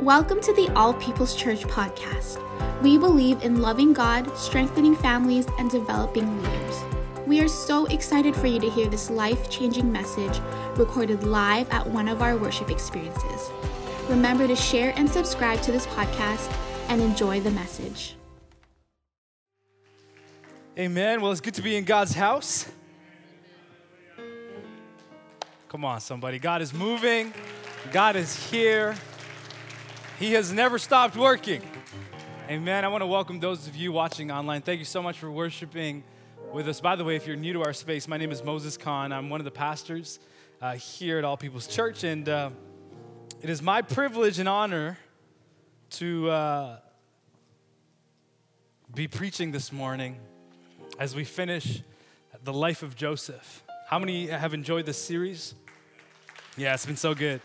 Welcome to the All People's Church podcast. We believe in loving God, strengthening families, and developing leaders. We are so excited for you to hear this life changing message recorded live at one of our worship experiences. Remember to share and subscribe to this podcast and enjoy the message. Amen. Well, it's good to be in God's house. Come on, somebody. God is moving, God is here. He has never stopped working. Amen. I want to welcome those of you watching online. Thank you so much for worshiping with us. By the way, if you're new to our space, my name is Moses Khan. I'm one of the pastors uh, here at All People's Church, and uh, it is my privilege and honor to uh, be preaching this morning as we finish the life of Joseph. How many have enjoyed this series? Yeah, it's been so good.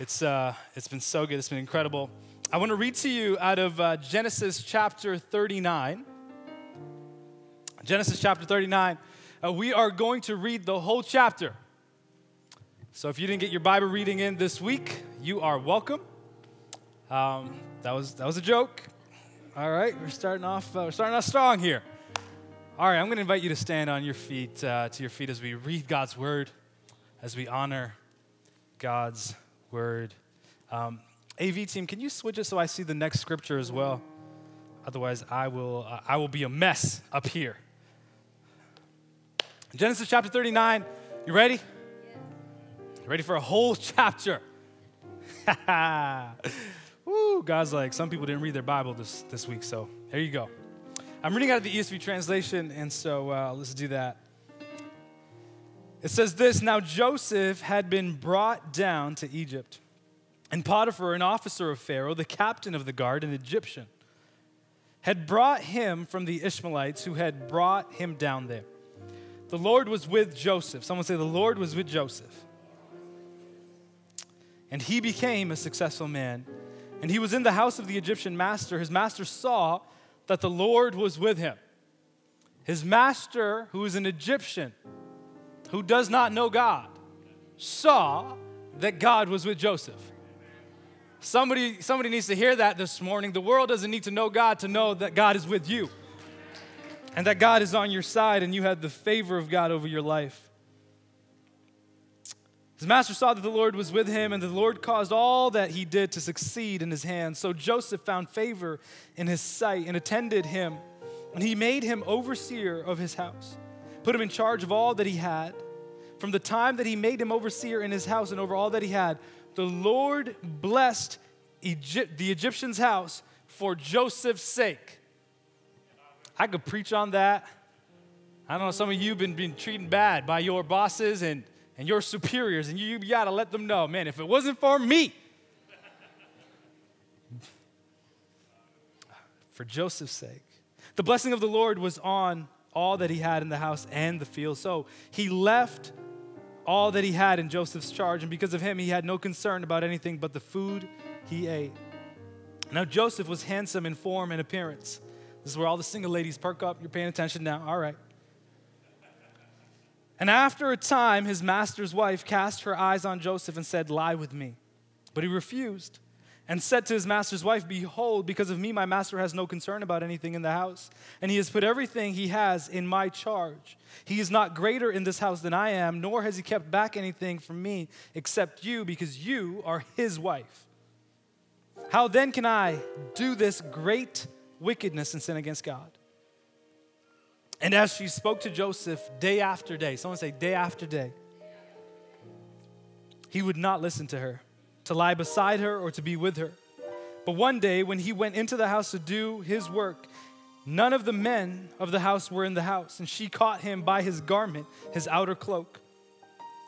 It's, uh, it's been so good. It's been incredible. I want to read to you out of uh, Genesis chapter 39. Genesis chapter 39. Uh, we are going to read the whole chapter. So if you didn't get your Bible reading in this week, you are welcome. Um, that, was, that was a joke. All right, we're starting off, uh, we're starting off strong here. All right, I'm going to invite you to stand on your feet, uh, to your feet as we read God's word, as we honor God's word. Um, AV team, can you switch it so I see the next scripture as well? Otherwise, I will, uh, I will be a mess up here. Genesis chapter 39. You ready? You ready for a whole chapter? Woo, God's like, some people didn't read their Bible this, this week, so there you go. I'm reading out of the ESV translation, and so uh, let's do that. It says this Now Joseph had been brought down to Egypt, and Potiphar, an officer of Pharaoh, the captain of the guard, an Egyptian, had brought him from the Ishmaelites who had brought him down there. The Lord was with Joseph. Someone say, The Lord was with Joseph. And he became a successful man. And he was in the house of the Egyptian master. His master saw that the Lord was with him. His master, who is an Egyptian, who does not know God, saw that God was with Joseph. Somebody, somebody needs to hear that this morning. The world doesn't need to know God to know that God is with you and that God is on your side and you have the favor of God over your life. His master saw that the Lord was with him, and the Lord caused all that he did to succeed in his hands. So Joseph found favor in his sight and attended him, and he made him overseer of his house put him in charge of all that he had. From the time that he made him overseer in his house and over all that he had, the Lord blessed Egypt, the Egyptian's house for Joseph's sake. I could preach on that. I don't know, some of you have been, been treated bad by your bosses and, and your superiors, and you, you got to let them know, man, if it wasn't for me, for Joseph's sake. The blessing of the Lord was on all that he had in the house and the field. So he left all that he had in Joseph's charge, and because of him, he had no concern about anything but the food he ate. Now, Joseph was handsome in form and appearance. This is where all the single ladies perk up. You're paying attention now. All right. And after a time, his master's wife cast her eyes on Joseph and said, Lie with me. But he refused and said to his master's wife, Behold, because of me, my master has no concern about anything in the house, and he has put everything he has in my charge. He is not greater in this house than I am, nor has he kept back anything from me except you, because you are his wife. How then can I do this great wickedness and sin against God? And as she spoke to Joseph day after day, someone say, day after day, he would not listen to her to lie beside her or to be with her. But one day, when he went into the house to do his work, none of the men of the house were in the house, and she caught him by his garment, his outer cloak,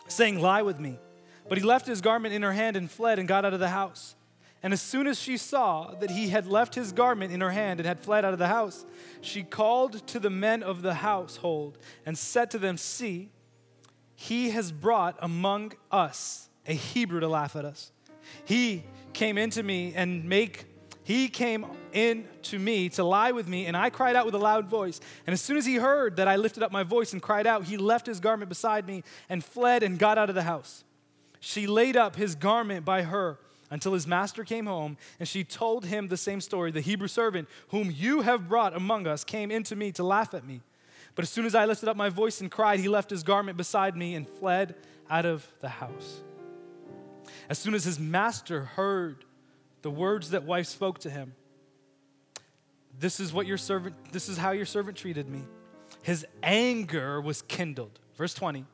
saying, Lie with me. But he left his garment in her hand and fled and got out of the house. And as soon as she saw that he had left his garment in her hand and had fled out of the house, she called to the men of the household and said to them, See, he has brought among us a Hebrew to laugh at us. He came into me and make he came in to me to lie with me, and I cried out with a loud voice. And as soon as he heard that I lifted up my voice and cried out, he left his garment beside me and fled and got out of the house. She laid up his garment by her until his master came home, and she told him the same story. The Hebrew servant whom you have brought among us came into me to laugh at me. But as soon as I lifted up my voice and cried, he left his garment beside me and fled out of the house. As soon as his master heard the words that wife spoke to him, this is what your servant, this is how your servant treated me. His anger was kindled. Verse 20.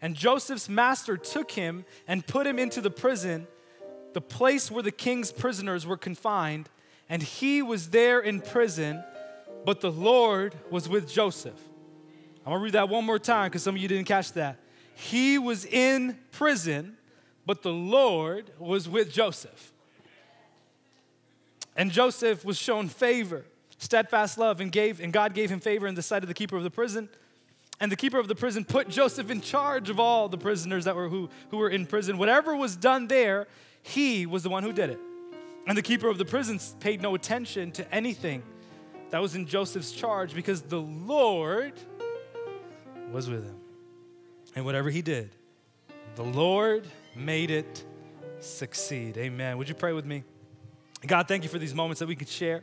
And Joseph's master took him and put him into the prison, the place where the king's prisoners were confined, and he was there in prison, but the Lord was with Joseph. I'm gonna read that one more time because some of you didn't catch that. He was in prison, but the Lord was with Joseph. And Joseph was shown favor, steadfast love, and gave, and God gave him favor in the sight of the keeper of the prison. And the keeper of the prison put Joseph in charge of all the prisoners that were who, who were in prison. Whatever was done there, he was the one who did it. And the keeper of the prison paid no attention to anything that was in Joseph's charge because the Lord was with him. And whatever he did, the Lord made it succeed. Amen. Would you pray with me? God, thank you for these moments that we could share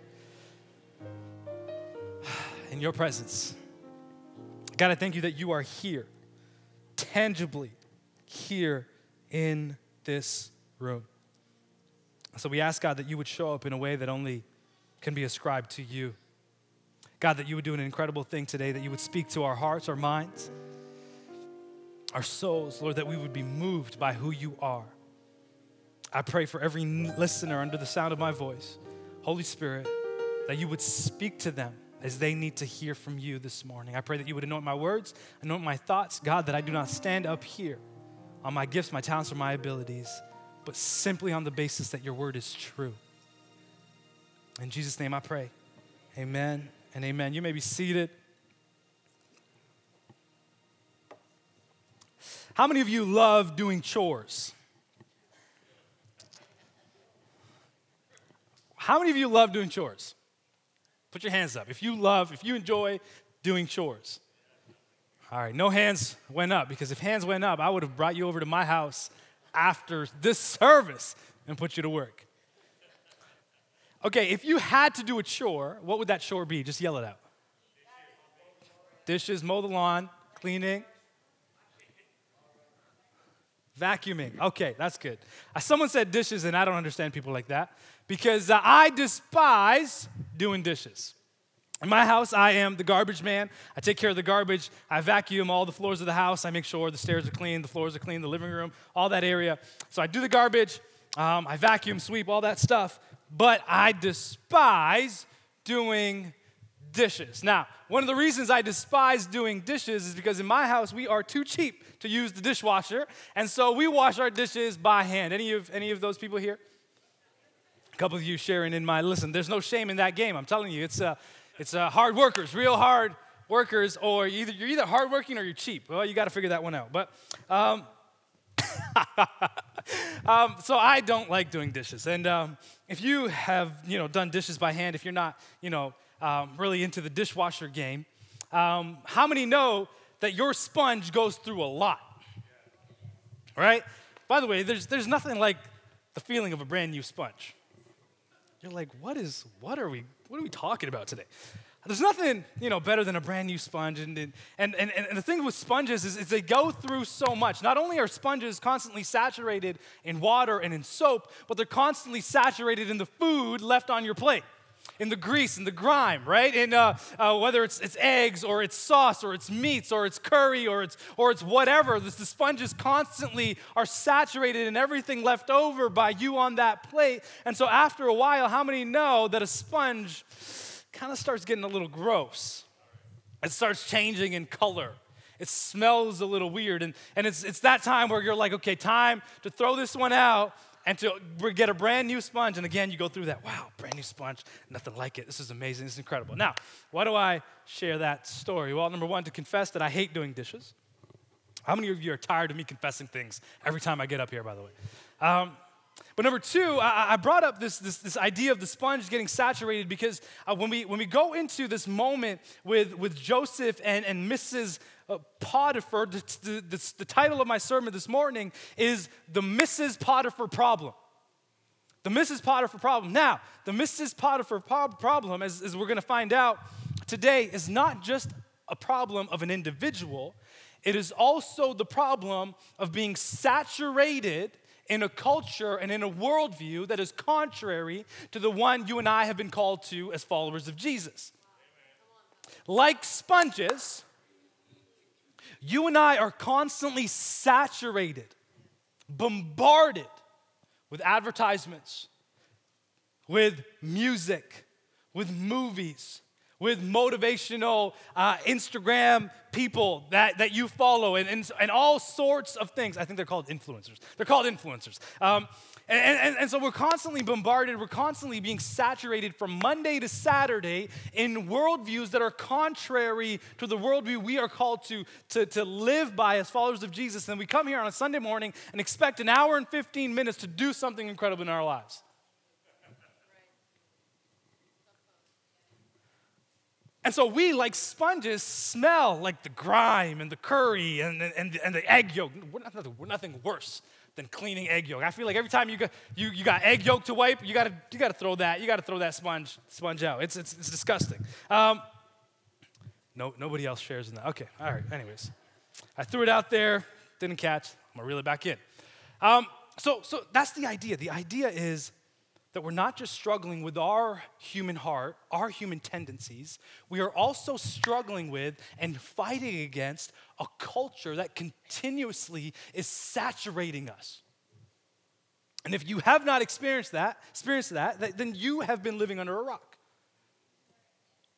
in your presence. God, I thank you that you are here, tangibly here in this room. So we ask, God, that you would show up in a way that only can be ascribed to you. God, that you would do an incredible thing today, that you would speak to our hearts, our minds, our souls, Lord, that we would be moved by who you are. I pray for every listener under the sound of my voice, Holy Spirit, that you would speak to them as they need to hear from you this morning. I pray that you would anoint my words, anoint my thoughts, God, that I do not stand up here on my gifts, my talents, or my abilities, but simply on the basis that your word is true. In Jesus' name I pray. Amen and amen. You may be seated. How many of you love doing chores? How many of you love doing chores? Put your hands up. If you love, if you enjoy doing chores. All right, no hands went up because if hands went up, I would have brought you over to my house after this service and put you to work. Okay, if you had to do a chore, what would that chore be? Just yell it out. Dishes, mow the lawn, cleaning, vacuuming. Okay, that's good. Uh, someone said dishes, and I don't understand people like that because uh, I despise doing dishes. In my house, I am the garbage man. I take care of the garbage. I vacuum all the floors of the house. I make sure the stairs are clean, the floors are clean, the living room, all that area. So I do the garbage. Um, I vacuum, sweep, all that stuff. But I despise doing dishes. Now, one of the reasons I despise doing dishes is because in my house we are too cheap to use the dishwasher, and so we wash our dishes by hand. Any of any of those people here? A couple of you sharing in my listen. There's no shame in that game. I'm telling you, it's uh, it's uh, hard workers, real hard workers, or either you're either hardworking or you're cheap. Well, you got to figure that one out. But um, um, so I don't like doing dishes, and um, if you have you know done dishes by hand, if you're not you know um, really into the dishwasher game, um, how many know that your sponge goes through a lot? Right? By the way, there's there's nothing like the feeling of a brand new sponge. You're like, what is, what are we, what are we talking about today? There's nothing, you know, better than a brand new sponge. And, and, and, and the thing with sponges is, is they go through so much. Not only are sponges constantly saturated in water and in soap, but they're constantly saturated in the food left on your plate in the grease and the grime, right? And uh, uh, whether it's, it's eggs or it's sauce or it's meats or it's curry or it's, or it's whatever, the, the sponges constantly are saturated in everything left over by you on that plate. And so after a while, how many know that a sponge kind of starts getting a little gross? It starts changing in color. It smells a little weird. And, and it's, it's that time where you're like, okay, time to throw this one out and to get a brand new sponge. And again, you go through that. Wow, brand new sponge, nothing like it. This is amazing. This is incredible. Now, why do I share that story? Well, number one, to confess that I hate doing dishes. How many of you are tired of me confessing things every time I get up here, by the way? Um, but number two, I, I brought up this, this, this, idea of the sponge getting saturated because uh, when, we, when we go into this moment with, with Joseph and, and Mrs. Uh, the, the, the title of my sermon this morning is The Mrs. Potiphar Problem. The Mrs. Potiphar problem. Now, the Mrs. Potiphar problem, as, as we're going to find out today, is not just a problem of an individual, it is also the problem of being saturated in a culture and in a worldview that is contrary to the one you and I have been called to as followers of Jesus. Like sponges, you and I are constantly saturated, bombarded with advertisements, with music, with movies, with motivational uh, Instagram people that, that you follow and, and, and, all sorts of things. I think they're called influencers. They're called influencers. Um, and, and, and, so we're constantly bombarded, we're constantly being saturated from Monday to Saturday in worldviews that are contrary to the worldview we are called to, to, to live by as followers of Jesus. And we come here on a Sunday morning and expect an hour and 15 minutes to do something incredible in our lives. And so we, like sponges, smell like the grime and the curry and, and, and the egg yolk. We're, we're nothing worse than cleaning egg yolk. I feel like every time you got, you, you got egg yolk to wipe, you gotta, you gotta throw that, you gotta throw that sponge, sponge out. It's, it's, it's disgusting. Um, no, nobody else shares in that. Okay, all right, anyways. I threw it out there, didn't catch. I'm gonna reel it back in. Um, so, so that's the idea. The idea is that we're not just struggling with our human heart, our human tendencies, we are also struggling with and fighting against a culture that continuously is saturating us. And if you have not experienced that, experienced that, then you have been living under a rock.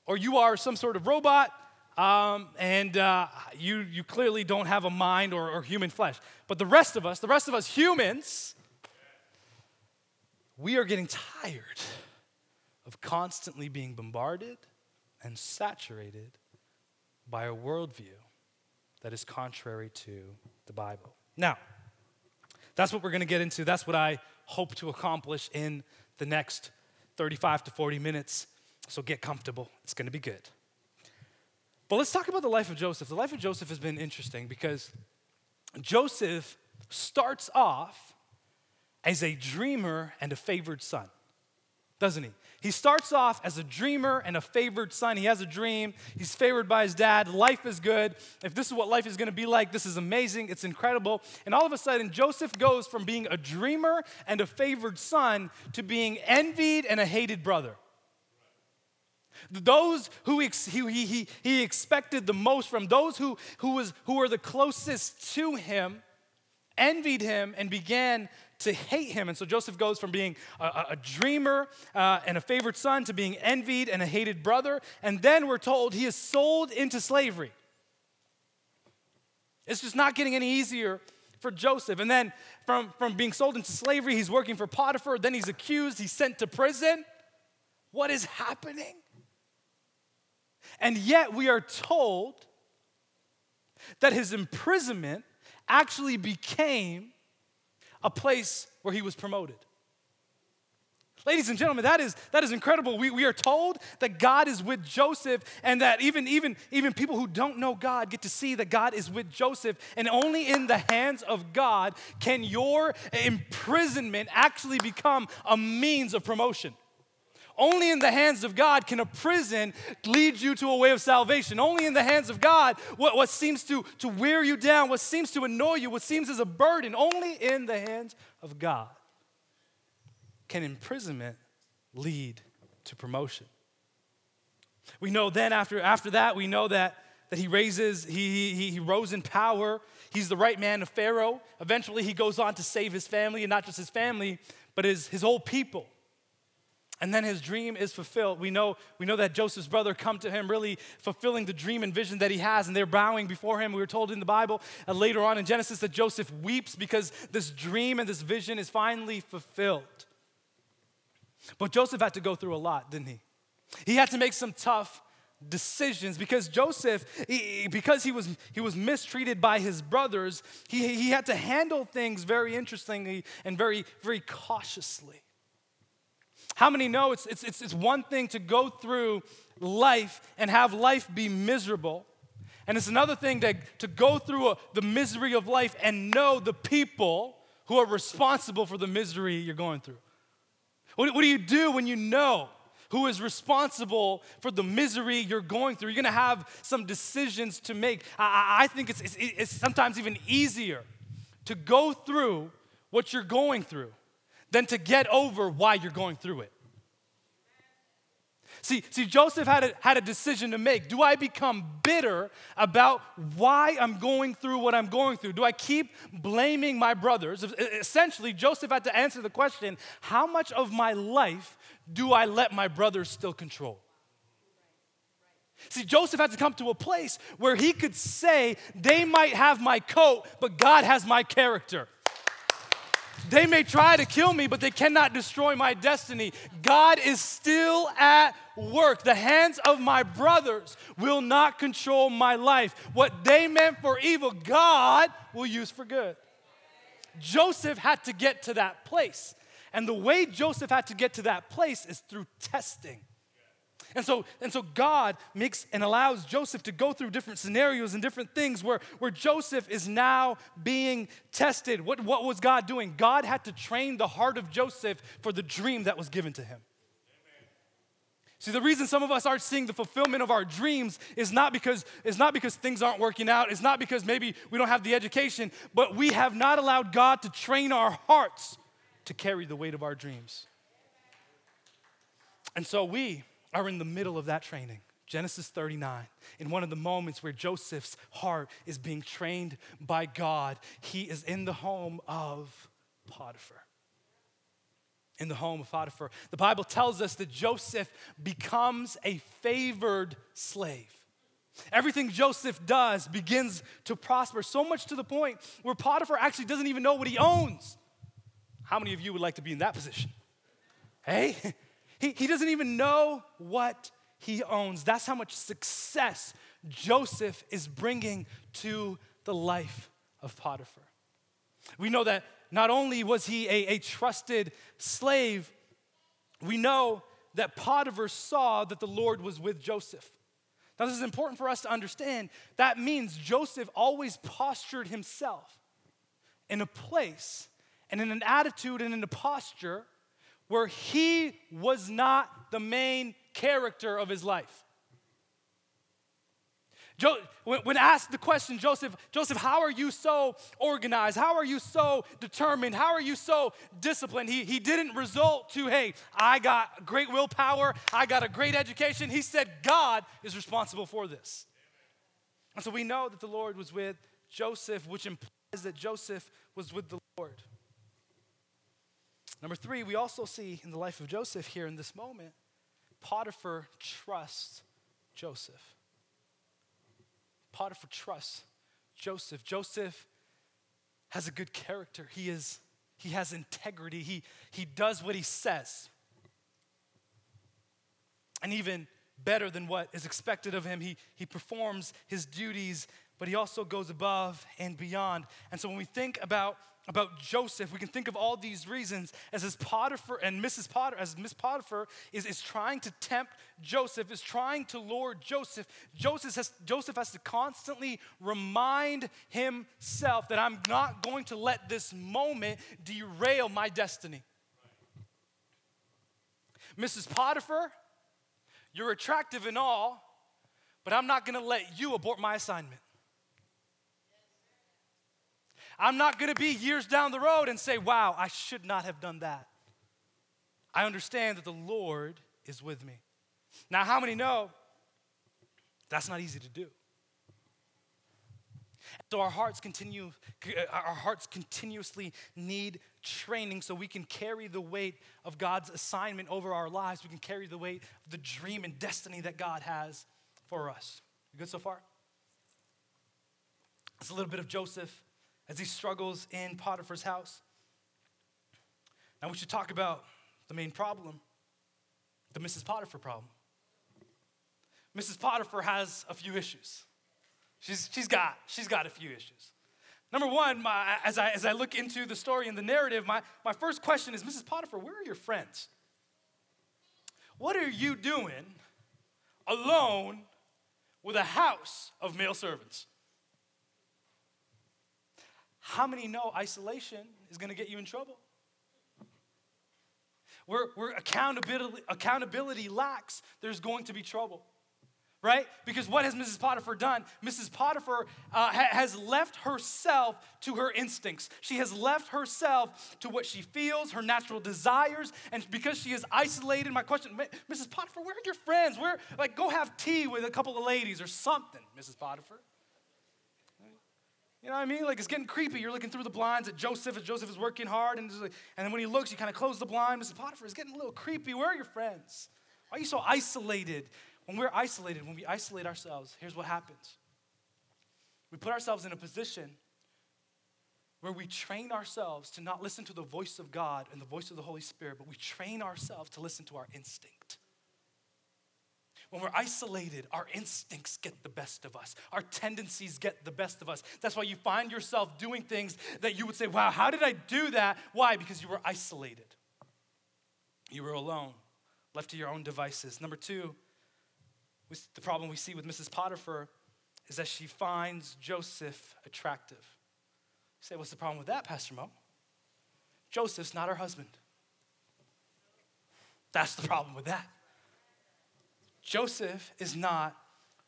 Or you are some sort of robot, um, and uh, you, you clearly don't have a mind or, or human flesh. But the rest of us, the rest of us humans, we are getting tired of constantly being bombarded and saturated by a worldview that is contrary to the Bible. Now, that's what we're going to get into. That's what I hope to accomplish in the next 35 to 40 minutes. So get comfortable. It's going to be good. But let's talk about the life of Joseph. The life of Joseph has been interesting because Joseph starts off as a dreamer and a favored son, doesn't he? He starts off as a dreamer and a favored son. He has a dream. He's favored by his dad. Life is good. If this is what life is going to be like, this is amazing. It's incredible. And all of a sudden, Joseph goes from being a dreamer and a favored son to being envied and a hated brother. Those who he, he, he expected the most from, those who, who, was, who were the closest to him, envied him and began to hate him. And so Joseph goes from being a, a dreamer uh, and a favored son to being envied and a hated brother. And then we're told he is sold into slavery. It's just not getting any easier for Joseph. And then from, from being sold into slavery, he's working for Potiphar. Then he's accused, he's sent to prison. What is happening? And yet we are told that his imprisonment actually became a place where he was promoted. Ladies and gentlemen, that is, that is incredible. We, we are told that God is with Joseph, and that even, even, even people who don't know God get to see that God is with Joseph. And only in the hands of God can your imprisonment actually become a means of promotion. Only in the hands of God can a prison lead you to a way of salvation. Only in the hands of God, what, what seems to, to wear you down, what seems to annoy you, what seems as a burden, only in the hands of God can imprisonment lead to promotion. We know then after, after that, we know that, that he raises, he, he, he rose in power. He's the right man of Pharaoh. Eventually, he goes on to save his family, and not just his family, but his, his whole people. And then his dream is fulfilled. We know, we know that Joseph's brother come to him, really fulfilling the dream and vision that he has, and they're bowing before him. We were told in the Bible uh, later on in Genesis that Joseph weeps because this dream and this vision is finally fulfilled. But Joseph had to go through a lot, didn't he? He had to make some tough decisions because Joseph, he, because he was, he was mistreated by his brothers, he, he had to handle things very interestingly and very, very cautiously. How many know it's, it's, it's, it's one thing to go through life and have life be miserable, and it's another thing to, to go through a, the misery of life and know the people who are responsible for the misery you're going through. What, what do you do when you know who is responsible for the misery you're going through? You're gonna have some decisions to make. I, I think it's, it's, it's sometimes even easier to go through what you're going through than to get over why you're going through it. See, see, Joseph had a, had a decision to make. Do I become bitter about why I'm going through what I'm going through? Do I keep blaming my brothers? Essentially, Joseph had to answer the question how much of my life do I let my brothers still control? See, Joseph had to come to a place where he could say, They might have my coat, but God has my character. They may try to kill me, but they cannot destroy my destiny. God is still at work. The hands of my brothers will not control my life. What they meant for evil, God will use for good. Joseph had to get to that place. And the way Joseph had to get to that place is through testing. And so, and so God makes and allows Joseph to go through different scenarios and different things where, where Joseph is now being tested. What, what was God doing? God had to train the heart of Joseph for the dream that was given to him. See, the reason some of us aren't seeing the fulfillment of our dreams is not because is not because things aren't working out. It's not because maybe we don't have the education, but we have not allowed God to train our hearts to carry the weight of our dreams. And so we are in the middle of that training. Genesis 39, in one of the moments where Joseph's heart is being trained by God, he is in the home of Potiphar. In the home of Potiphar. The Bible tells us that Joseph becomes a favored slave. Everything Joseph does begins to prosper, so much to the point where Potiphar actually doesn't even know what he owns. How many of you would like to be in that position? Hey, he, he doesn't even know what he owns. That's how much success Joseph is bringing to the life of Potiphar. We know that not only was he a, a trusted slave, we know that Potiphar saw that the Lord was with Joseph. Now, this is important for us to understand. That means Joseph always postured himself in a place and in an attitude and in a posture where he was not the main character of his life. Jo- when asked the question, Joseph, Joseph, how are you so organized? How are you so determined? How are you so disciplined? He, he didn't result to, hey, I got great willpower, I got a great education. He said, God is responsible for this. And so we know that the Lord was with Joseph, which implies that Joseph was with the Lord. Number three, we also see in the life of Joseph here in this moment, Potiphar trusts Joseph. Potiphar trusts Joseph. Joseph has a good character. He is he has integrity. He he does what he says. And even better than what is expected of him, he he performs his duties, but he also goes above and beyond. And so when we think about about Joseph, we can think of all these reasons as his Potiphar and Mrs. Potiphar, as Miss Potiphar is, is trying to tempt Joseph, is trying to lure Joseph. Joseph has, Joseph has to constantly remind himself that I'm not going to let this moment derail my destiny. Mrs. Potiphar, you're attractive and all, but I'm not going to let you abort my assignment. I'm not going to be years down the road and say, wow, I should not have done that. I understand that the Lord is with me. Now, how many know that's not easy to do? So our hearts continue, our hearts continuously need training so we can carry the weight of God's assignment over our lives. We can carry the weight of the dream and destiny that God has for us. You good so far? It's a little bit of Joseph as he struggles in Potiphar's house. Now, we should talk about the main problem the Mrs. Potiphar problem. Mrs. Potiphar has a few issues. She's, she's, got, she's got a few issues. Number one, my, as, I, as I look into the story and the narrative, my, my first question is Mrs. Potiphar, where are your friends? What are you doing alone with a house of male servants? How many know isolation is going to get you in trouble? where, where accountability, accountability lacks, there's going to be trouble. Right? Because what has Mrs. Potiphar done? Mrs. Potiphar uh, ha- has left herself to her instincts. She has left herself to what she feels, her natural desires, and because she is isolated, my question, Mrs. Potiphar, where are your friends? Where, like, go have tea with a couple of ladies or something, Mrs. Potiphar. You know what I mean? Like it's getting creepy. You're looking through the blinds at Joseph as Joseph is working hard, and, like, and then when he looks, you kind of close the blind. Mrs. Potiphar is getting a little creepy. Where are your friends? Why are you so isolated? When we're isolated, when we isolate ourselves, here's what happens. We put ourselves in a position where we train ourselves to not listen to the voice of God and the voice of the Holy Spirit, but we train ourselves to listen to our instinct. When we're isolated, our instincts get the best of us. Our tendencies get the best of us. That's why you find yourself doing things that you would say, wow, how did I do that? Why? Because you were isolated. You were alone, left to your own devices. Number two, the problem we see with Mrs. Potiphar is that she finds Joseph attractive. You say, what's the problem with that, Pastor Mo? Joseph's not her husband. That's the problem with that. Joseph is not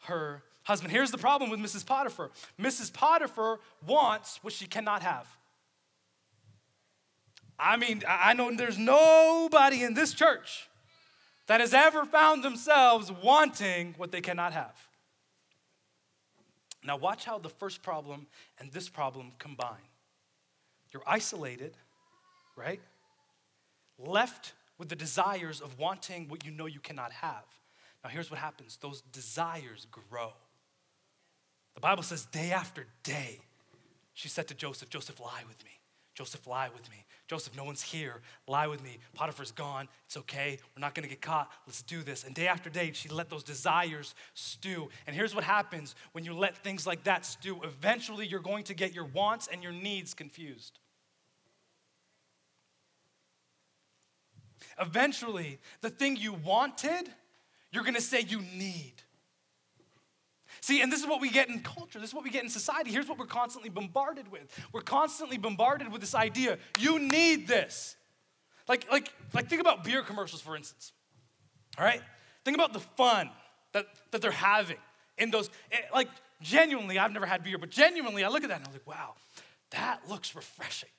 her husband. Here's the problem with Mrs. Potiphar Mrs. Potiphar wants what she cannot have. I mean, I know there's nobody in this church that has ever found themselves wanting what they cannot have. Now, watch how the first problem and this problem combine. You're isolated, right? Left with the desires of wanting what you know you cannot have. Now, here's what happens those desires grow. The Bible says, day after day, she said to Joseph, Joseph, lie with me. Joseph, lie with me. Joseph, no one's here. Lie with me. Potiphar's gone. It's okay. We're not going to get caught. Let's do this. And day after day, she let those desires stew. And here's what happens when you let things like that stew. Eventually, you're going to get your wants and your needs confused. Eventually, the thing you wanted you're gonna say you need. See, and this is what we get in culture. This is what we get in society. Here's what we're constantly bombarded with. We're constantly bombarded with this idea you need this. Like, like, like think about beer commercials, for instance. All right? Think about the fun that, that they're having in those. Eh, like, genuinely, I've never had beer, but genuinely, I look at that and I'm like, wow, that looks refreshing.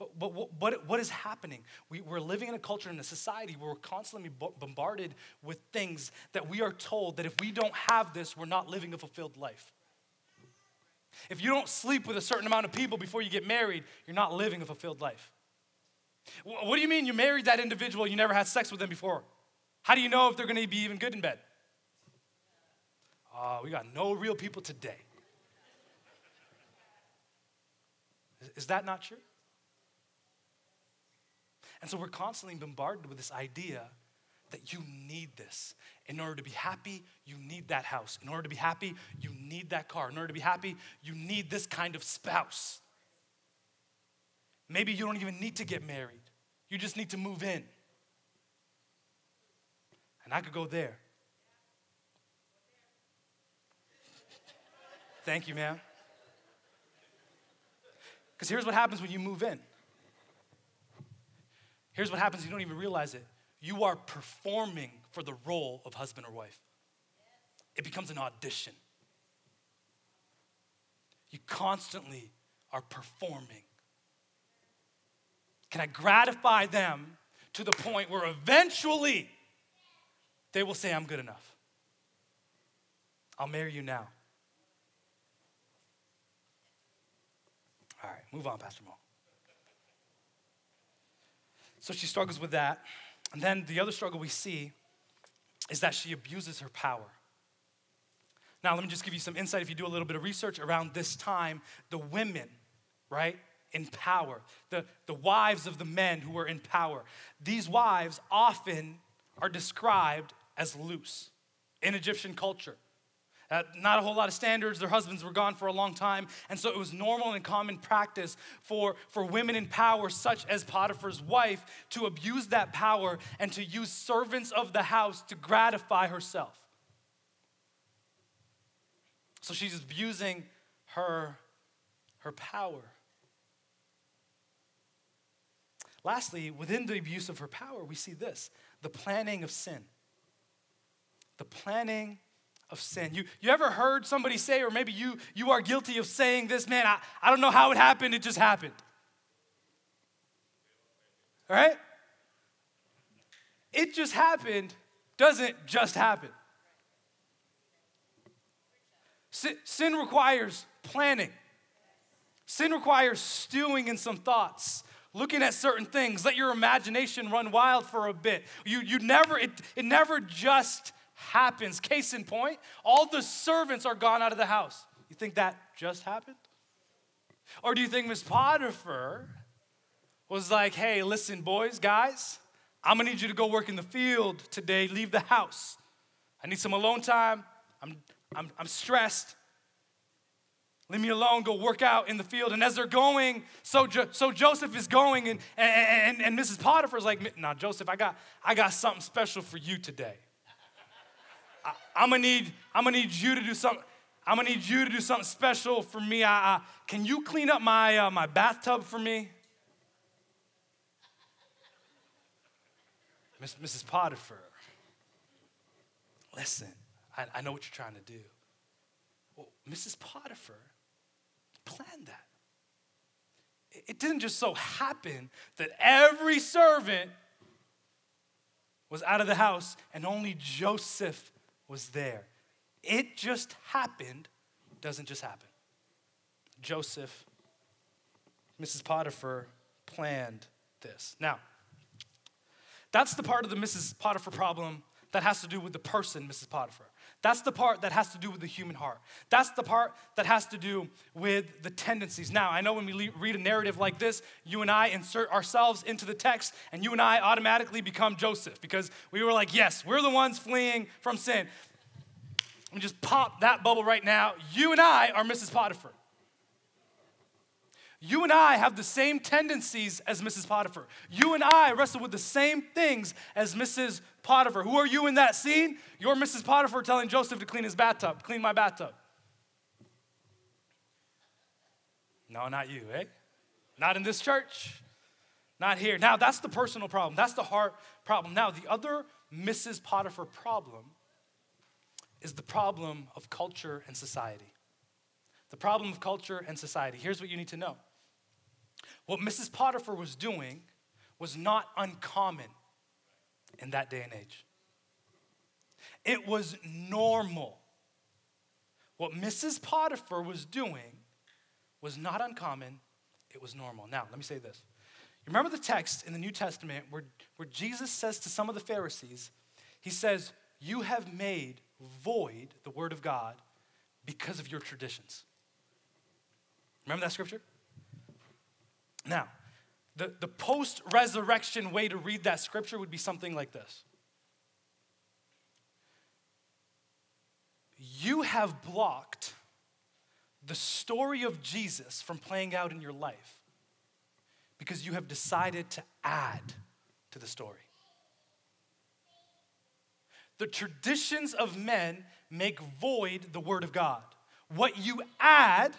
But, but what, what is happening? We, we're living in a culture, in a society where we're constantly bombarded with things that we are told that if we don't have this, we're not living a fulfilled life. If you don't sleep with a certain amount of people before you get married, you're not living a fulfilled life. What do you mean you married that individual, you never had sex with them before? How do you know if they're gonna be even good in bed? Oh, we got no real people today. Is that not true? And so we're constantly bombarded with this idea that you need this. In order to be happy, you need that house. In order to be happy, you need that car. In order to be happy, you need this kind of spouse. Maybe you don't even need to get married, you just need to move in. And I could go there. Thank you, ma'am. Because here's what happens when you move in Here's what happens you don't even realize it. You are performing for the role of husband or wife, it becomes an audition. You constantly are performing. Can I gratify them to the point where eventually they will say, I'm good enough? I'll marry you now. All right, move on, Pastor Mo. So she struggles with that. And then the other struggle we see is that she abuses her power. Now, let me just give you some insight. If you do a little bit of research around this time, the women, right, in power, the, the wives of the men who were in power, these wives often are described as loose in Egyptian culture. Uh, not a whole lot of standards. Their husbands were gone for a long time. And so it was normal and common practice for, for women in power, such as Potiphar's wife, to abuse that power and to use servants of the house to gratify herself. So she's abusing her, her power. Lastly, within the abuse of her power, we see this the planning of sin. The planning of sin. You, you ever heard somebody say, or maybe you, you are guilty of saying this, man, I, I don't know how it happened, it just happened. All right? It just happened doesn't just happen. Sin, sin requires planning. Sin requires stewing in some thoughts, looking at certain things. Let your imagination run wild for a bit. You, you never, it, it never just happens. Case in point, all the servants are gone out of the house. You think that just happened? Or do you think Miss Potiphar was like, hey, listen, boys, guys, I'm gonna need you to go work in the field today, leave the house. I need some alone time. I'm, I'm, I'm stressed. Leave me alone, go work out in the field. And as they're going, so, jo- so Joseph is going, and, and, and, and Mrs. Potiphar's like, "Now, Joseph, I got, I got something special for you today. I, am gonna need, I'm gonna need you to do something. I'm gonna need you to do something special for me. I, I can you clean up my, uh, my bathtub for me? Miss, Mrs. Potiphar, listen, I, I know what you're trying to do. Well, Mrs. Potiphar planned that. It, it didn't just so happen that every servant was out of the house and only Joseph was there. It just happened, doesn't just happen. Joseph, Mrs. Potiphar planned this. Now, that's the part of the Mrs. Potiphar problem that has to do with the person, Mrs. Potiphar. That's the part that has to do with the human heart. That's the part that has to do with the tendencies. Now, I know when we read a narrative like this, you and I insert ourselves into the text, and you and I automatically become Joseph because we were like, yes, we're the ones fleeing from sin. Let me just pop that bubble right now. You and I are Mrs. Potiphar. You and I have the same tendencies as Mrs. Potiphar. You and I wrestle with the same things as Mrs. Potiphar. Who are you in that scene? You're Mrs. Potiphar telling Joseph to clean his bathtub, clean my bathtub. No, not you, eh? Not in this church. Not here. Now, that's the personal problem. That's the heart problem. Now, the other Mrs. Potiphar problem is the problem of culture and society. The problem of culture and society. Here's what you need to know what Mrs. Potiphar was doing was not uncommon in that day and age. It was normal. What Mrs. Potiphar was doing was not uncommon, it was normal. Now, let me say this. You remember the text in the New Testament where, where Jesus says to some of the Pharisees, He says, You have made void the word of God because of your traditions. Remember that scripture? Now, the, the post resurrection way to read that scripture would be something like this You have blocked the story of Jesus from playing out in your life because you have decided to add to the story. The traditions of men make void the word of God. What you add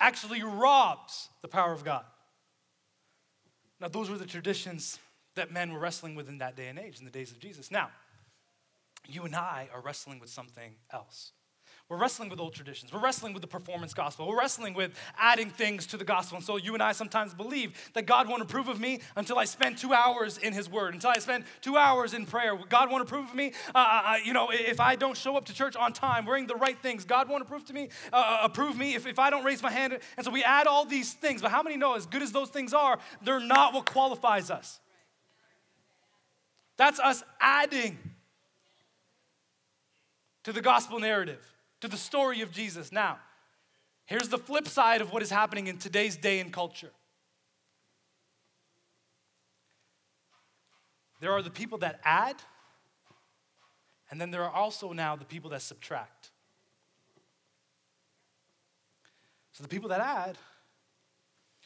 actually robs the power of God. Now, those were the traditions that men were wrestling with in that day and age, in the days of Jesus. Now, you and I are wrestling with something else. We're wrestling with old traditions. We're wrestling with the performance gospel. We're wrestling with adding things to the gospel. And so you and I sometimes believe that God won't approve of me until I spend two hours in His Word, until I spend two hours in prayer. God won't approve of me, uh, uh, uh you know, if I don't show up to church on time, wearing the right things. God won't approve to me, uh, uh, approve me if, if I don't raise my hand. And so we add all these things. But how many know, as good as those things are, they're not what qualifies us? That's us adding to the gospel narrative to the story of Jesus. Now, here's the flip side of what is happening in today's day and culture. There are the people that add, and then there are also now the people that subtract. So the people that add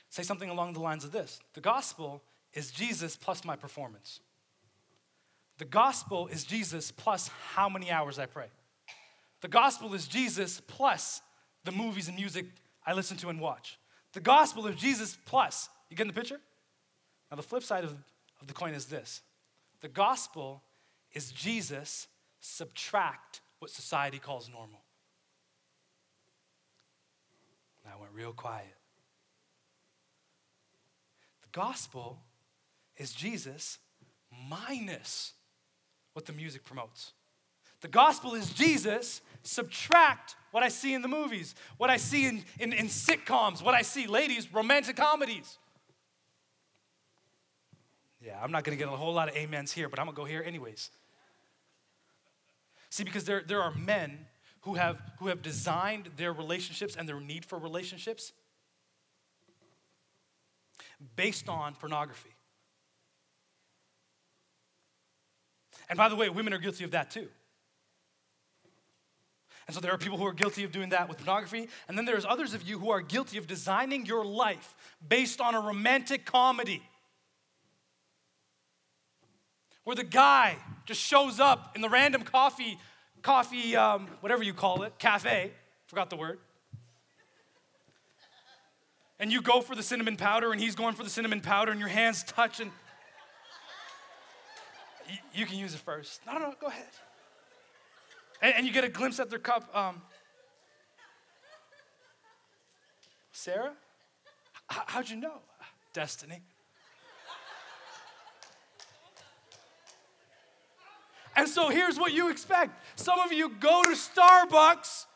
say something along the lines of this The gospel is Jesus plus my performance. The gospel is Jesus plus how many hours I pray. The gospel is Jesus plus the movies and music I listen to and watch. The gospel is Jesus plus You get in the picture? Now, the flip side of, of the coin is this the gospel is Jesus subtract what society calls normal. I went real quiet. The gospel is Jesus minus what the music promotes. The gospel is Jesus, subtract what I see in the movies, what I see in, in, in sitcoms, what I see, ladies, romantic comedies. Yeah, I'm not gonna get a whole lot of amens here, but I'm gonna go here anyways. See, because there, there are men who have, who have designed their relationships and their need for relationships based on pornography. And by the way, women are guilty of that too. And so there are people who are guilty of doing that with pornography. And then there's others of you who are guilty of designing your life based on a romantic comedy. Where the guy just shows up in the random coffee, coffee, um, whatever you call it, cafe, forgot the word. And you go for the cinnamon powder, and he's going for the cinnamon powder, and your hands touch, and you, you can use it first. No, no, no, go ahead and, and you get a glimpse at their cup. Um, Sarah, how'd you know? Destiny. And so here's what you expect. Some of you go to Starbucks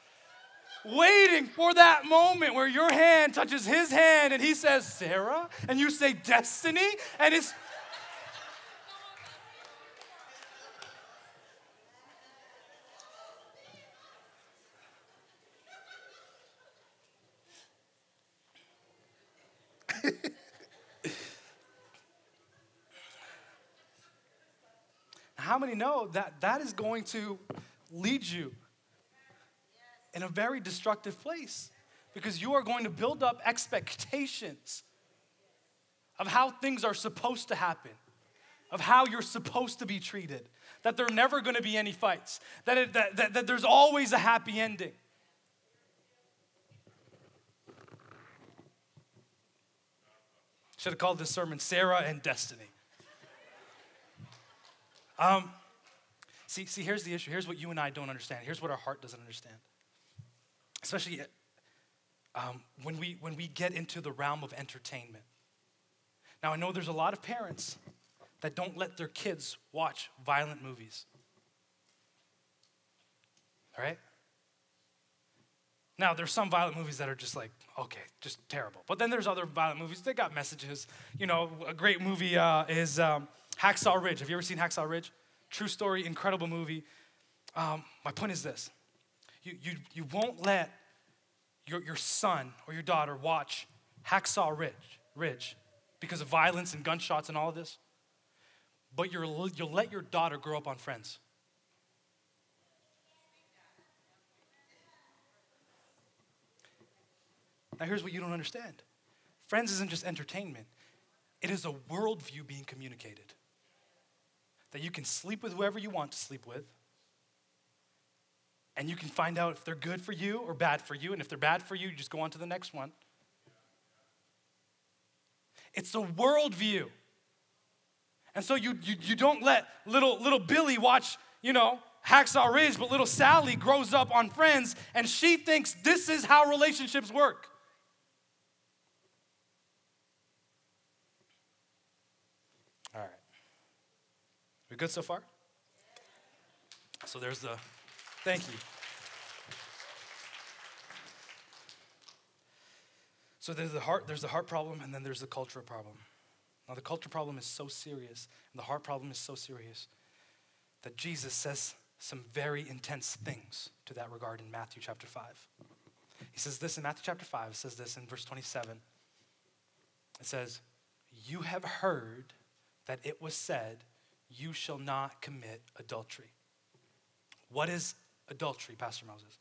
waiting for that moment where your hand touches his hand and he says, Sarah, and you say, Destiny, and it's how many know that that is going to lead you in a very destructive place? Because you are going to build up expectations of how things are supposed to happen, of how you're supposed to be treated, that there are never going to be any fights, that, it, that, that, that there's always a happy ending. Should have called this sermon Sarah and Destiny. Um, see, see, here's the issue. Here's what you and I don't understand. Here's what our heart doesn't understand. Especially um, when, we, when we get into the realm of entertainment. Now, I know there's a lot of parents that don't let their kids watch violent movies. All right? Now, there's some violent movies that are just like, okay, just terrible. But then there's other violent movies, they got messages. You know, a great movie uh, is um, Hacksaw Ridge. Have you ever seen Hacksaw Ridge? True story, incredible movie. Um, my point is this you, you, you won't let your, your son or your daughter watch Hacksaw Ridge, Ridge because of violence and gunshots and all of this, but you'll, you'll let your daughter grow up on Friends. Now, here's what you don't understand Friends isn't just entertainment, it is a worldview being communicated. That you can sleep with whoever you want to sleep with, and you can find out if they're good for you or bad for you. And if they're bad for you, you just go on to the next one. It's a worldview. And so you, you, you don't let little, little Billy watch, you know, Hacksaw Ridge, but little Sally grows up on Friends and she thinks this is how relationships work. Good so far? So there's the, thank you. So there's the heart, there's the heart problem, and then there's the culture problem. Now the culture problem is so serious, and the heart problem is so serious that Jesus says some very intense things to that regard in Matthew chapter 5. He says this in Matthew chapter 5, it says this in verse 27. It says, You have heard that it was said, you shall not commit adultery. What is adultery, Pastor Moses?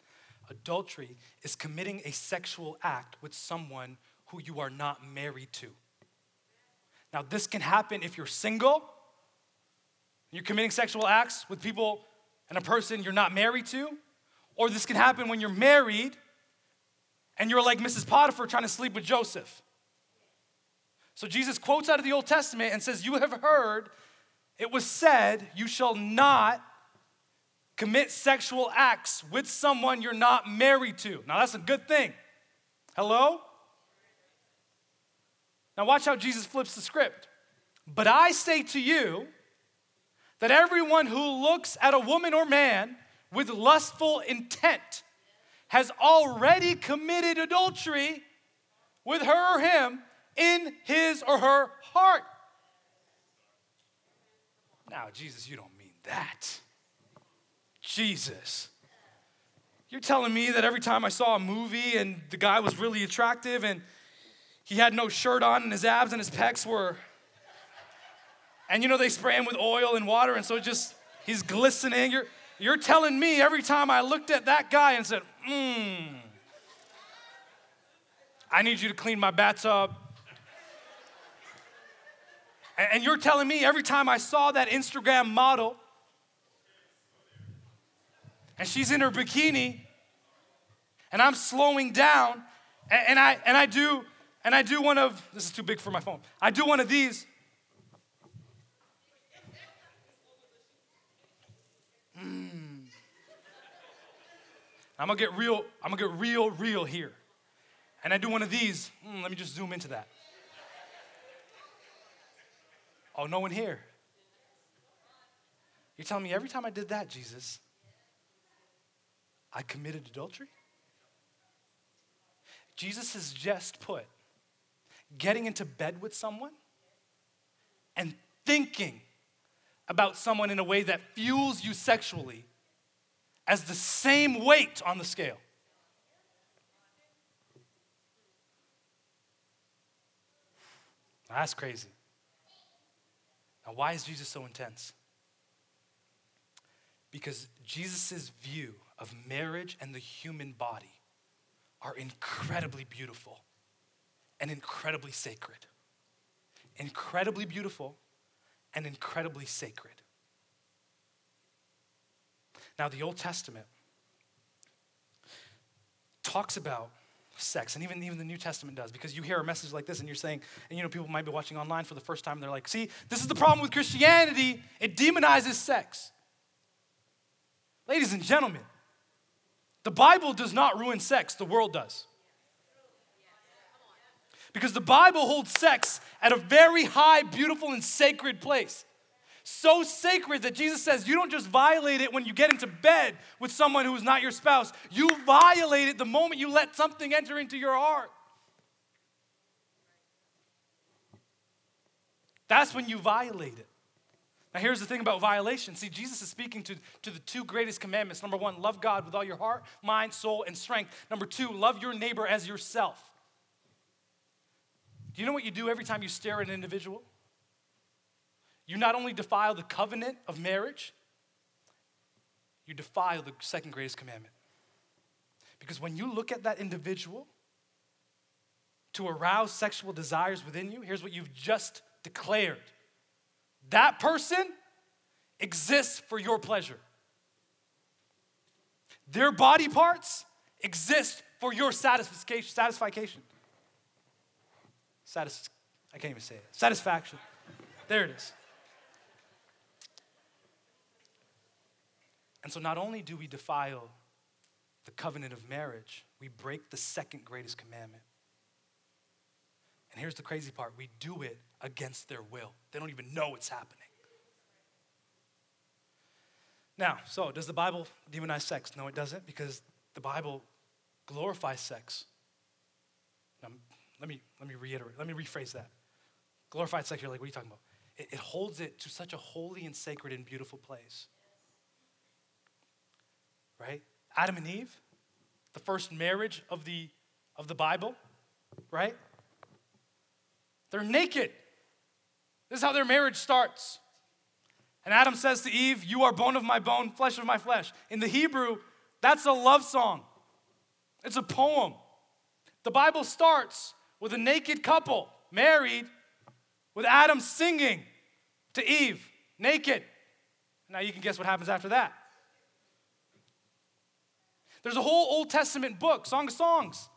Adultery is committing a sexual act with someone who you are not married to. Now, this can happen if you're single, you're committing sexual acts with people and a person you're not married to, or this can happen when you're married and you're like Mrs. Potiphar trying to sleep with Joseph. So Jesus quotes out of the Old Testament and says, You have heard, it was said, you shall not commit sexual acts with someone you're not married to. Now, that's a good thing. Hello? Now, watch how Jesus flips the script. But I say to you that everyone who looks at a woman or man with lustful intent has already committed adultery with her or him in his or her heart. Now, Jesus, you don't mean that. Jesus. You're telling me that every time I saw a movie and the guy was really attractive and he had no shirt on and his abs and his pecs were, and you know, they spray him with oil and water and so just, he's glistening. You're, you're telling me every time I looked at that guy and said, mmm, I need you to clean my bathtub. And you're telling me every time I saw that Instagram model and she's in her bikini and I'm slowing down and, I and I do and I do one of this is too big for my phone. I do one of these. Mm. I'm gonna get real, I'm gonna get real, real here. And I do one of these. Mm, let me just zoom into that. Oh, no one here. You're telling me every time I did that, Jesus, I committed adultery? Jesus has just put getting into bed with someone and thinking about someone in a way that fuels you sexually as the same weight on the scale. That's crazy. Now, why is Jesus so intense? Because Jesus' view of marriage and the human body are incredibly beautiful and incredibly sacred. Incredibly beautiful and incredibly sacred. Now, the Old Testament talks about sex, and even, even the New Testament does, because you hear a message like this and you're saying, and you know, people might be watching online for the first time, and they're like, see, this is the problem with Christianity, it demonizes sex. Ladies and gentlemen, the Bible does not ruin sex, the world does. Because the Bible holds sex at a very high, beautiful, and sacred place so sacred that Jesus says you don't just violate it when you get into bed with someone who is not your spouse, you violate it the moment you let something enter into your heart. That's when you violate it. Now, here's the thing about violation. See, Jesus is speaking to, to the two greatest commandments. Number one, love God with all your heart, mind, soul, and strength. Number two, love your neighbor as yourself. Do you know what you do every time you stare at an individual? You not only defile the covenant of marriage, you defile the second greatest commandment. Because when you look at that individual to arouse sexual desires within you, here's what you've just declared that person exists for your pleasure. Their body parts exist for your satisfaction. Satisfaction. Satis- I can't even say it. Satisfaction. There it is. And so not only do we defile the covenant of marriage, we break the second greatest commandment. And here's the crazy part we do it against their will, they don't even know it's happening. Now, so does the Bible demonize sex? No, it doesn't, because the Bible glorifies sex. Now, let me, let me reiterate, let me rephrase that. Glorified sex, you're like, what are you talking about? It, it holds it to such a holy and sacred and beautiful place right? Adam and Eve, the first marriage of the, of the Bible, right? They're naked. This is how their marriage starts. And Adam says to Eve, You are bone of my bone, flesh of my flesh. In the Hebrew, that's a love song, it's a poem. The Bible starts with a naked couple married, with Adam singing to Eve, naked. Now you can guess what happens after that. There's a whole Old Testament book, Song of Songs.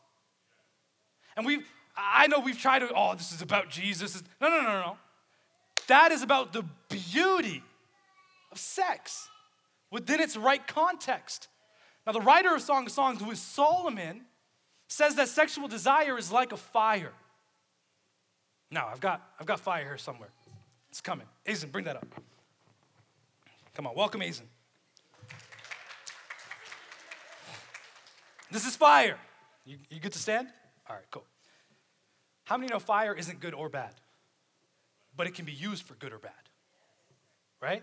And we I know we've tried to, oh, this is about Jesus. No, no, no, no. That is about the beauty of sex within its right context. Now, the writer of Song of Songs, who is Solomon, says that sexual desire is like a fire. Now, I've got, I've got fire here somewhere. It's coming. Azen, bring that up. Come on, welcome Azen. This is fire. You, you good to stand? All right, cool. How many know fire isn't good or bad? But it can be used for good or bad. Right?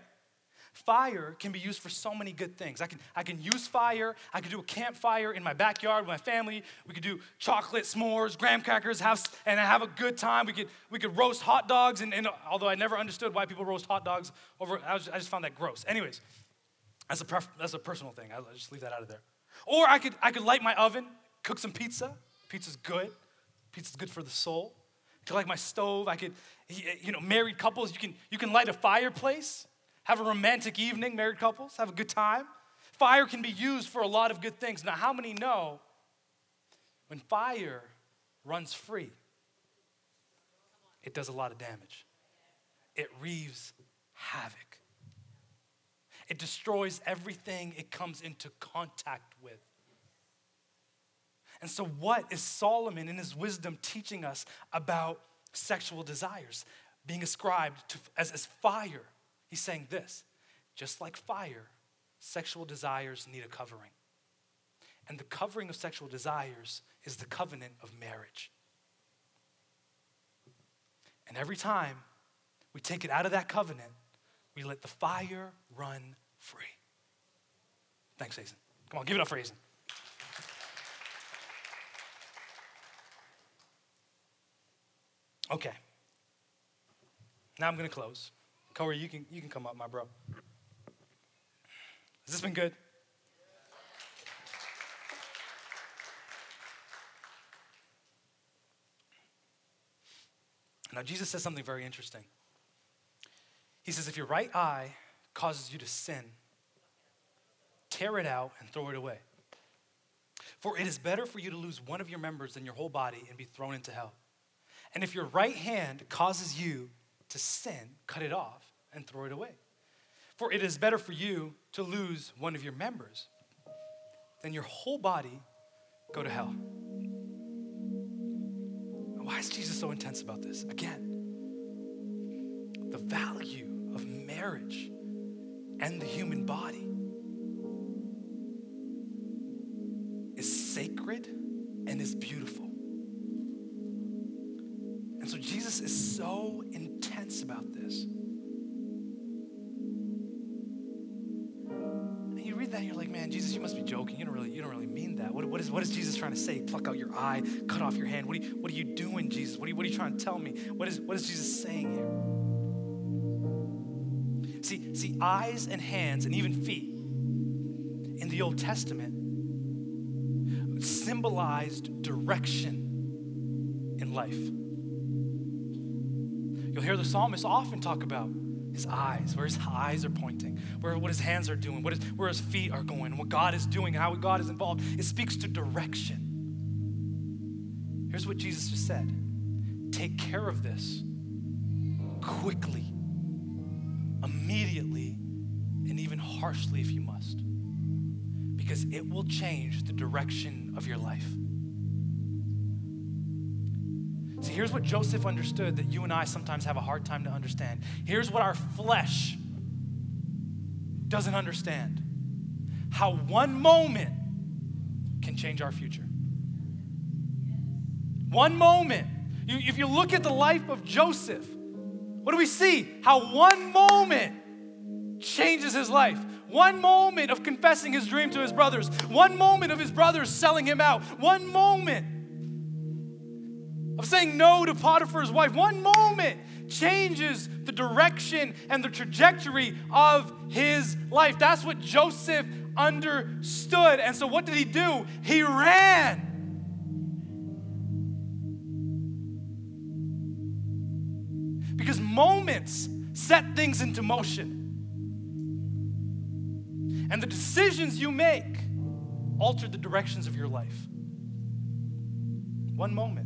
Fire can be used for so many good things. I can, I can use fire. I can do a campfire in my backyard with my family. We could do chocolate s'mores, graham crackers, have, and have a good time. We could, we could roast hot dogs. And, and although I never understood why people roast hot dogs over, I, was, I just found that gross. Anyways, that's a, pref, that's a personal thing. I'll just leave that out of there. Or I could, I could light my oven, cook some pizza. Pizza's good. Pizza's good for the soul. I could light my stove. I could, you know, married couples, you can, you can light a fireplace have a romantic evening, married couples, have a good time. Fire can be used for a lot of good things. Now, how many know when fire runs free, it does a lot of damage? It wreaves havoc, it destroys everything it comes into contact. And so, what is Solomon in his wisdom teaching us about sexual desires being ascribed to, as, as fire? He's saying this just like fire, sexual desires need a covering. And the covering of sexual desires is the covenant of marriage. And every time we take it out of that covenant, we let the fire run free. Thanks, Azen. Come on, give it up for Azen. Okay. Now I'm going to close. Corey, you can, you can come up, my bro. Has this been good? Now, Jesus says something very interesting. He says, If your right eye causes you to sin, tear it out and throw it away. For it is better for you to lose one of your members than your whole body and be thrown into hell. And if your right hand causes you to sin, cut it off and throw it away. For it is better for you to lose one of your members than your whole body go to hell. Why is Jesus so intense about this? Again, the value of marriage and the human body is sacred and is beautiful. So intense about this. And you read that you're like, man, Jesus, you must be joking. You don't really, you don't really mean that. What, what, is, what is Jesus trying to say? Pluck out your eye, cut off your hand. What are you, what are you doing, Jesus? What are you, what are you trying to tell me? What is, what is Jesus saying here? See, see, eyes and hands and even feet in the Old Testament symbolized direction in life. You'll hear the psalmist often talk about his eyes, where his eyes are pointing, where what his hands are doing, what is, where his feet are going, what God is doing, and how God is involved. It speaks to direction. Here's what Jesus just said take care of this quickly, immediately, and even harshly if you must, because it will change the direction of your life. Here's what Joseph understood that you and I sometimes have a hard time to understand. Here's what our flesh doesn't understand how one moment can change our future. One moment. You, if you look at the life of Joseph, what do we see? How one moment changes his life. One moment of confessing his dream to his brothers. One moment of his brothers selling him out. One moment of saying no to Potiphar's wife. One moment changes the direction and the trajectory of his life. That's what Joseph understood. And so, what did he do? He ran. Because moments set things into motion. And the decisions you make alter the directions of your life. One moment.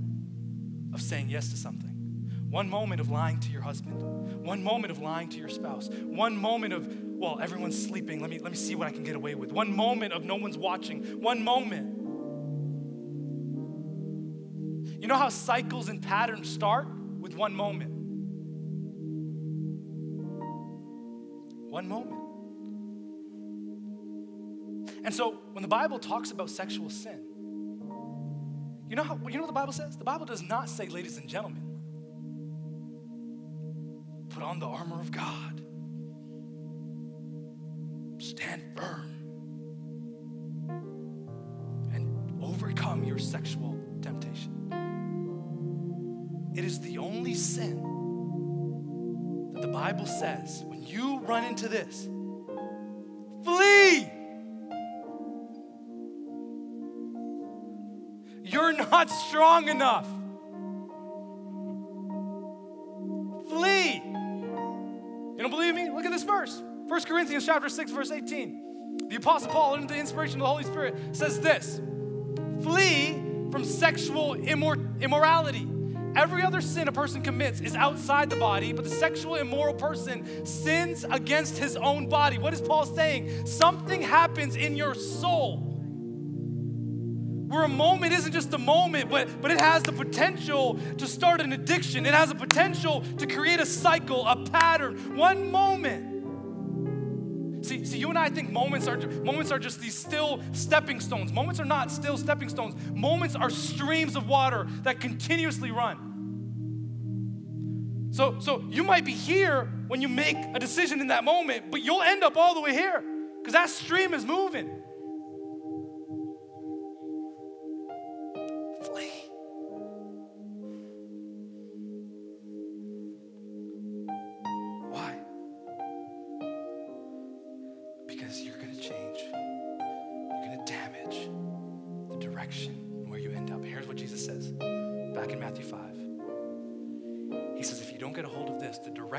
Of saying yes to something. One moment of lying to your husband. One moment of lying to your spouse. One moment of, well, everyone's sleeping. Let me, let me see what I can get away with. One moment of no one's watching. One moment. You know how cycles and patterns start? With one moment. One moment. And so when the Bible talks about sexual sin, you know, how, you know what the Bible says? The Bible does not say, ladies and gentlemen, put on the armor of God, stand firm, and overcome your sexual temptation. It is the only sin that the Bible says when you run into this, not strong enough. Flee. You don't believe me? Look at this verse. 1 Corinthians chapter 6, verse 18. The Apostle Paul, under the inspiration of the Holy Spirit, says this Flee from sexual immor- immorality. Every other sin a person commits is outside the body, but the sexual immoral person sins against his own body. What is Paul saying? Something happens in your soul where a moment isn't just a moment, but, but it has the potential to start an addiction. It has the potential to create a cycle, a pattern. One moment. See, see, you and I think moments are moments are just these still stepping stones. Moments are not still stepping stones. Moments are streams of water that continuously run. So, so you might be here when you make a decision in that moment, but you'll end up all the way here because that stream is moving.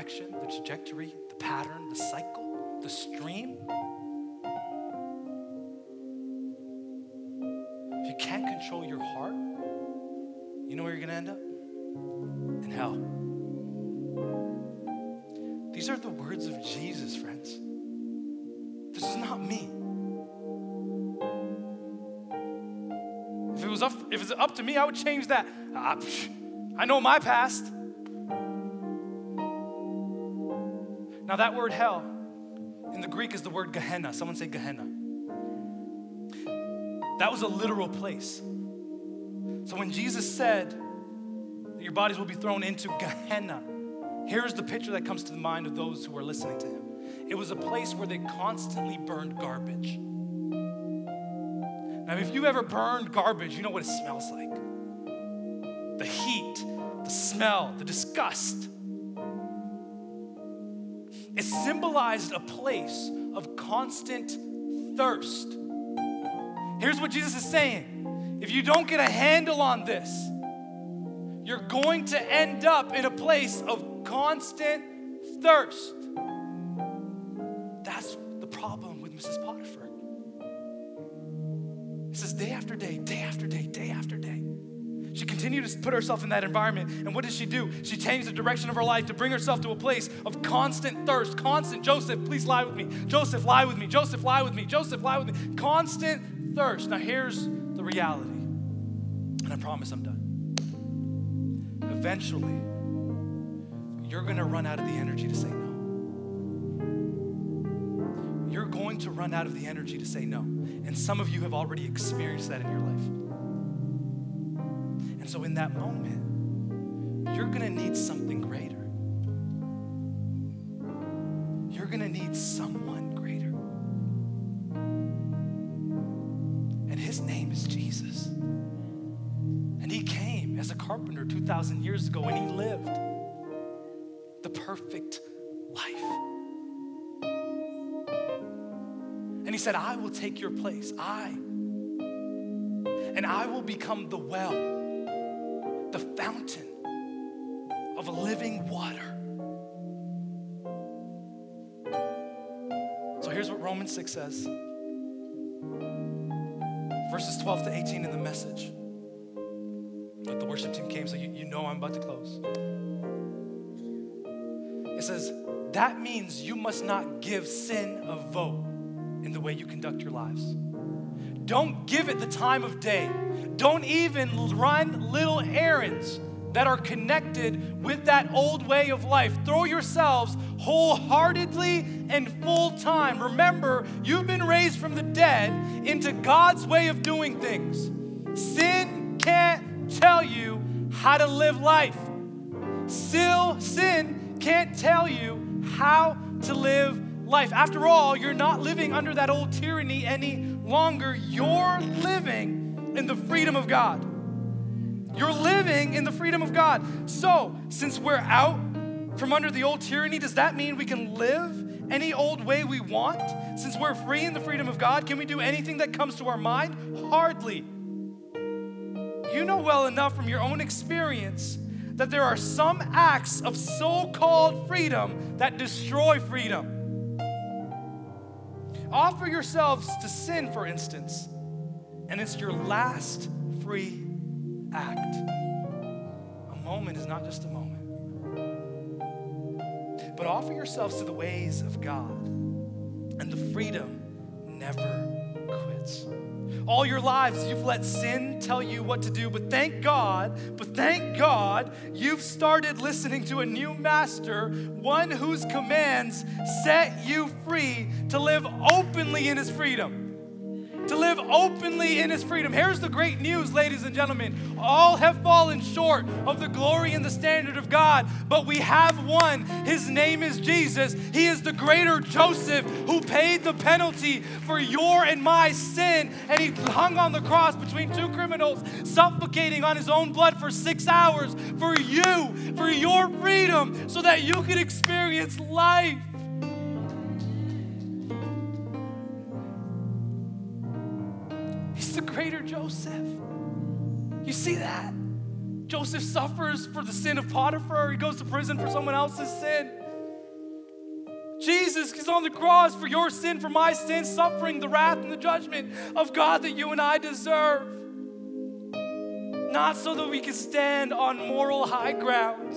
Direction, the trajectory, the pattern, the cycle, the stream. If you can't control your heart, you know where you're going to end up? In hell. These are the words of Jesus, friends. This is not me. If it was up, if it's up to me, I would change that. Uh, I know my past. Now, that word hell in the Greek is the word Gehenna. Someone say Gehenna. That was a literal place. So when Jesus said that your bodies will be thrown into Gehenna, here's the picture that comes to the mind of those who are listening to him. It was a place where they constantly burned garbage. Now, if you've ever burned garbage, you know what it smells like the heat, the smell, the disgust. It symbolized a place of constant thirst. Here's what Jesus is saying if you don't get a handle on this, you're going to end up in a place of constant thirst. That's the problem with Mrs. Potiphar. It says day after day, day after day, day after day. She continued to put herself in that environment. And what did she do? She changed the direction of her life to bring herself to a place of constant thirst, constant, Joseph, please lie with me. Joseph, lie with me. Joseph, lie with me. Joseph, lie with me. Constant thirst. Now, here's the reality. And I promise I'm done. Eventually, you're going to run out of the energy to say no. You're going to run out of the energy to say no. And some of you have already experienced that in your life. And so, in that moment, you're going to need something greater. You're going to need someone greater. And his name is Jesus. And he came as a carpenter 2,000 years ago and he lived the perfect life. And he said, I will take your place. I. And I will become the well the fountain of living water. So here's what Romans 6 says verses 12 to 18 in the message. But the worship team came, so you, you know I'm about to close. It says, that means you must not give sin a vote in the way you conduct your lives. Don't give it the time of day. Don't even run little errands that are connected with that old way of life. Throw yourselves wholeheartedly and full time. Remember, you've been raised from the dead into God's way of doing things. Sin can't tell you how to live life. Still, sin can't tell you how to live life. After all, you're not living under that old tyranny any longer. You're living in the freedom of God. You're living in the freedom of God. So, since we're out from under the old tyranny, does that mean we can live any old way we want? Since we're free in the freedom of God, can we do anything that comes to our mind? Hardly. You know well enough from your own experience that there are some acts of so called freedom that destroy freedom. Offer yourselves to sin, for instance, and it's your last free act. A moment is not just a moment. But offer yourselves to the ways of God, and the freedom never quits. All your lives, you've let sin tell you what to do, but thank God, but thank God, you've started listening to a new master, one whose commands set you free to live openly in his freedom to live openly in his freedom. Here's the great news, ladies and gentlemen. All have fallen short of the glory and the standard of God, but we have one. His name is Jesus. He is the greater Joseph who paid the penalty for your and my sin, and he hung on the cross between two criminals, suffocating on his own blood for six hours for you, for your freedom, so that you could experience life. Greater Joseph. You see that? Joseph suffers for the sin of Potiphar. He goes to prison for someone else's sin. Jesus is on the cross for your sin, for my sin, suffering the wrath and the judgment of God that you and I deserve. Not so that we can stand on moral high grounds,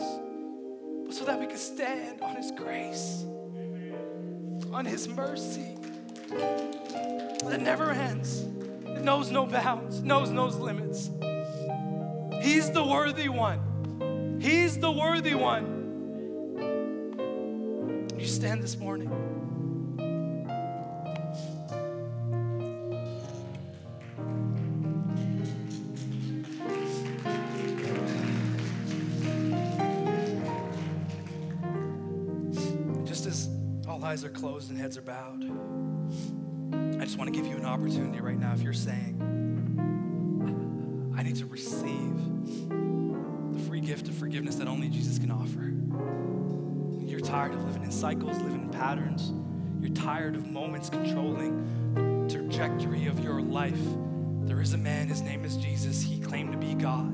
but so that we can stand on His grace, on His mercy that never ends knows no bounds, knows no limits. He's the worthy one. He's the worthy one. You stand this morning. Just as all eyes are closed and heads are bowed. I just want to give you an opportunity right now if you're saying, I need to receive the free gift of forgiveness that only Jesus can offer. You're tired of living in cycles, living in patterns. You're tired of moments controlling the trajectory of your life. There is a man, his name is Jesus. He claimed to be God.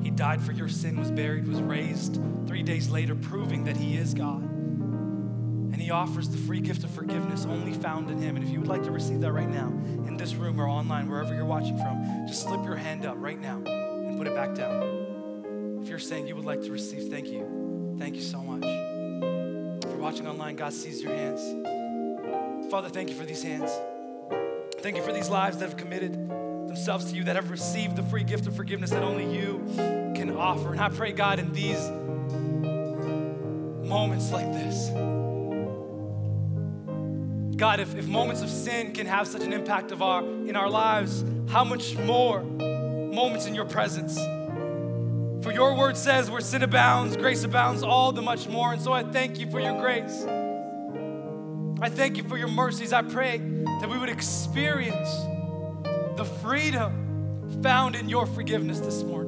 He died for your sin, was buried, was raised three days later, proving that he is God. He offers the free gift of forgiveness only found in him. And if you would like to receive that right now, in this room or online, wherever you're watching from, just slip your hand up right now and put it back down. If you're saying you would like to receive, thank you. Thank you so much. If you're watching online, God sees your hands. Father, thank you for these hands. Thank you for these lives that have committed themselves to you, that have received the free gift of forgiveness that only you can offer. And I pray, God, in these moments like this, God, if, if moments of sin can have such an impact of our, in our lives, how much more moments in your presence? For your word says, where sin abounds, grace abounds all the much more. And so I thank you for your grace. I thank you for your mercies. I pray that we would experience the freedom found in your forgiveness this morning.